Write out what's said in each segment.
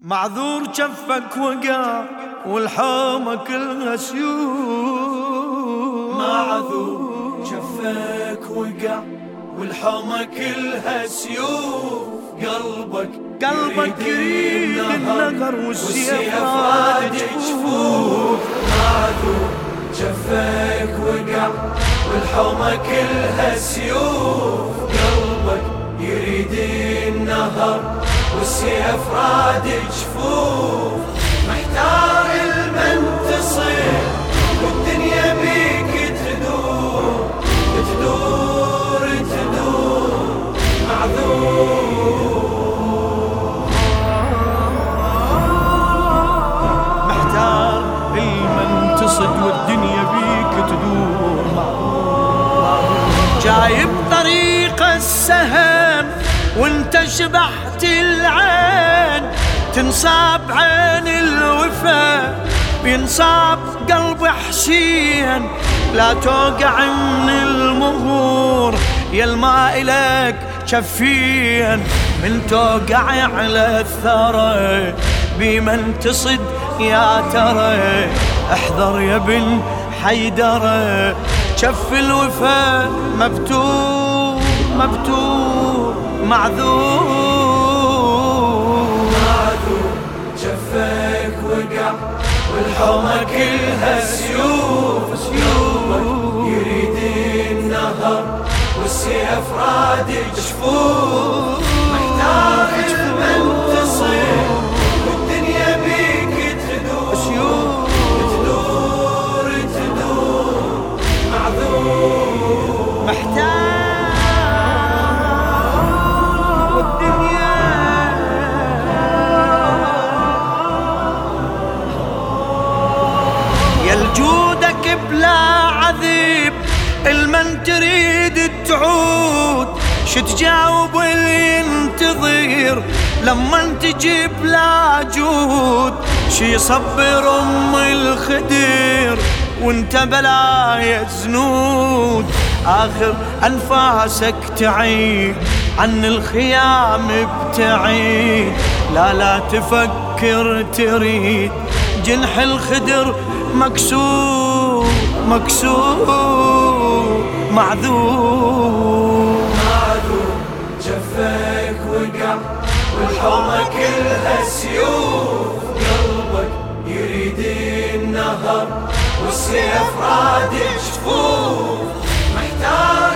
معذور جفك وقع والحومة كلها سيوف. معذور جفك وقع والحومة كلها سيوف. قلبك قلبك يريد النهر والسيف راد جفوف معذور جفك وقع والحومة كلها سيوف. قلبك يريد النهر والسيف راد جفوف محتار المن تصير والدنيا بيك تدور تدور تدور. معذور محتار المن تصد والدنيا بيك تدور. جايب طريق السهم وانت شبحت العين تنصاب عين الوفا بينصاب قلب حسين. لا توقع من المهور يا الماء لك شفين. من توقع على الثرى بمن تصد يا ترى. احذر يا بن حيدرة شف الوفا مبتور مبتور معذور. والحومة كلها سيوف سيوف يريد النهر والسيف راد جفوف بلا عذيب المن تريد تعود شو تجاوب اللي ينتظر لما تجيب لا جود. شو يصبر أم الخدير وانت بلايا زنود آخر أنفاسك تعيد عن الخيام ابتعيد لا لا تفكر تريد جنح الخدر مكسور مكسور معذور. معذور جفك وقع والحومة كلها سيوف. قلبك يريد النهر والسيف راد جفوف محتار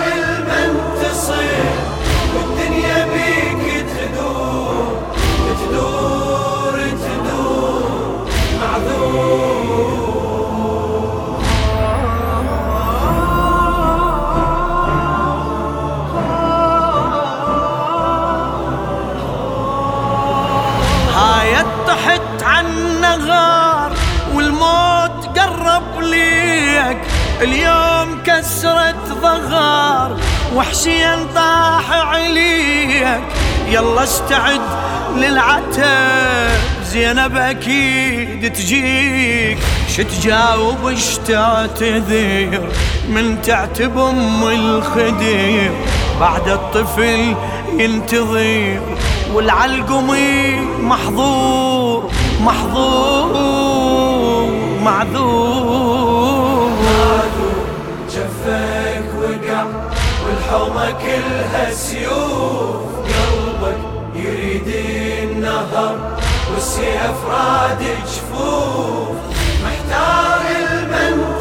هاي طحت عن نغار والموت قرب ليك. اليوم كسرت ضغار وحشين طاح عليك. يلا استعد للعتب زينب أكيد تجيك. شتجاوب تعتذر؟ من تعتب أم الخدير؟ بعد الطفل ينتظر. والعلقمي محظور محظور معذور. جفك وقع والحومة كلها سيوف. قلبك يريد النهر والسيف راد جفوف محتار المن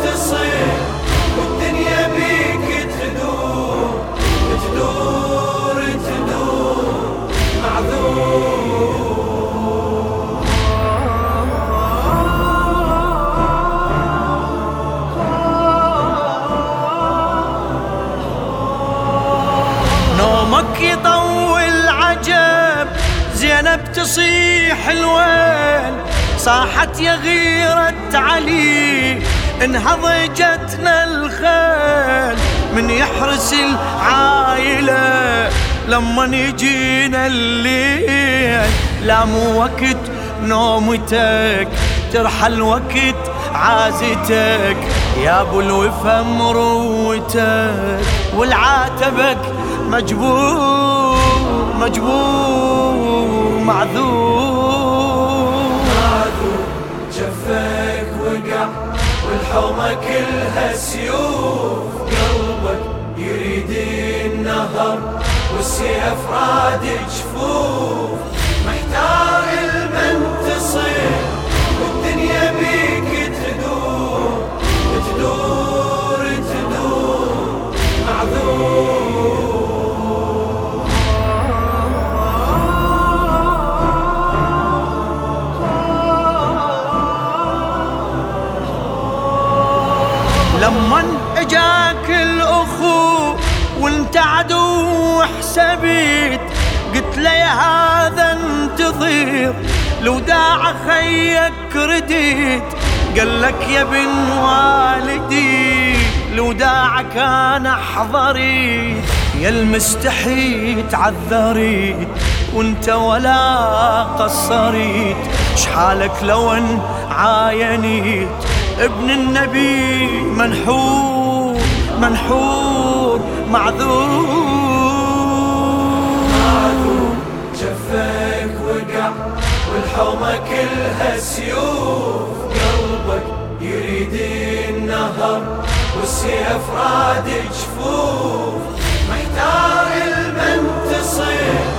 الويل صاحت يا غيرة علي انهضجتنا الخيل. من يحرس العايلة لما يجينا الليل. لا مو وقت نومتك ترحل وقت عازتك. يا أبو الوفا مروتك والعاتبك مجبور مجبور معذور. والحومة كلها سيوف قلبك يريد النهر والسيف راد جفوف محتار لمن اجاك الأخو وانت عدو حسبيت قلت لي هذا انتظر لو داع خيك رديت. قال لك يا ابن والدي لو داعك أنا حضريت. يا المستحي تعذريت وانت ولا قصريت. شحالك لو إن عاينيت. ابن النبي منحور منحور معذور. جفك وقع والحومة كلها سيوف. قلبك يريد النهر والسيف راد جفوف محتار المنتصر.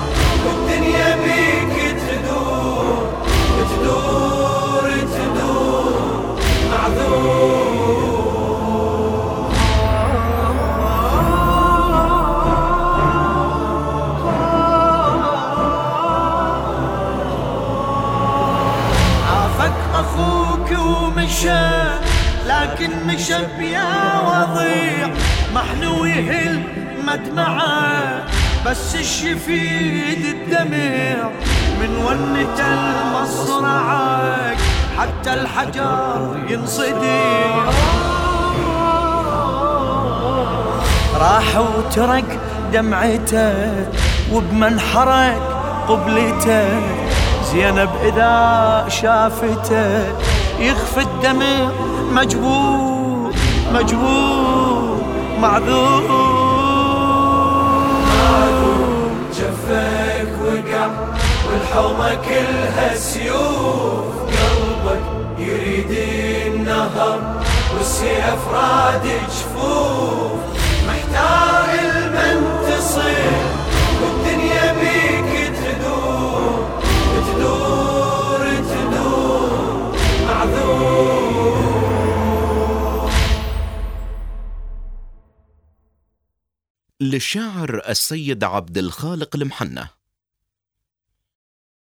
ومشى لكن مشى بيا وضيع. محنو يهل مدمعة بس الشفيد الدمع. من ونة المصرعك حتى الحجر ينصدع راح وترك دمعته وبمنحرك قبلته. زينب إذا شافته يخفي الدمع. مجبور مجبور معذور. جفك وقع والحومة كلها سيوف. قلبك يريد النهر والسيف راد جفوف للشاعر السيد عبد الخالق المحنة.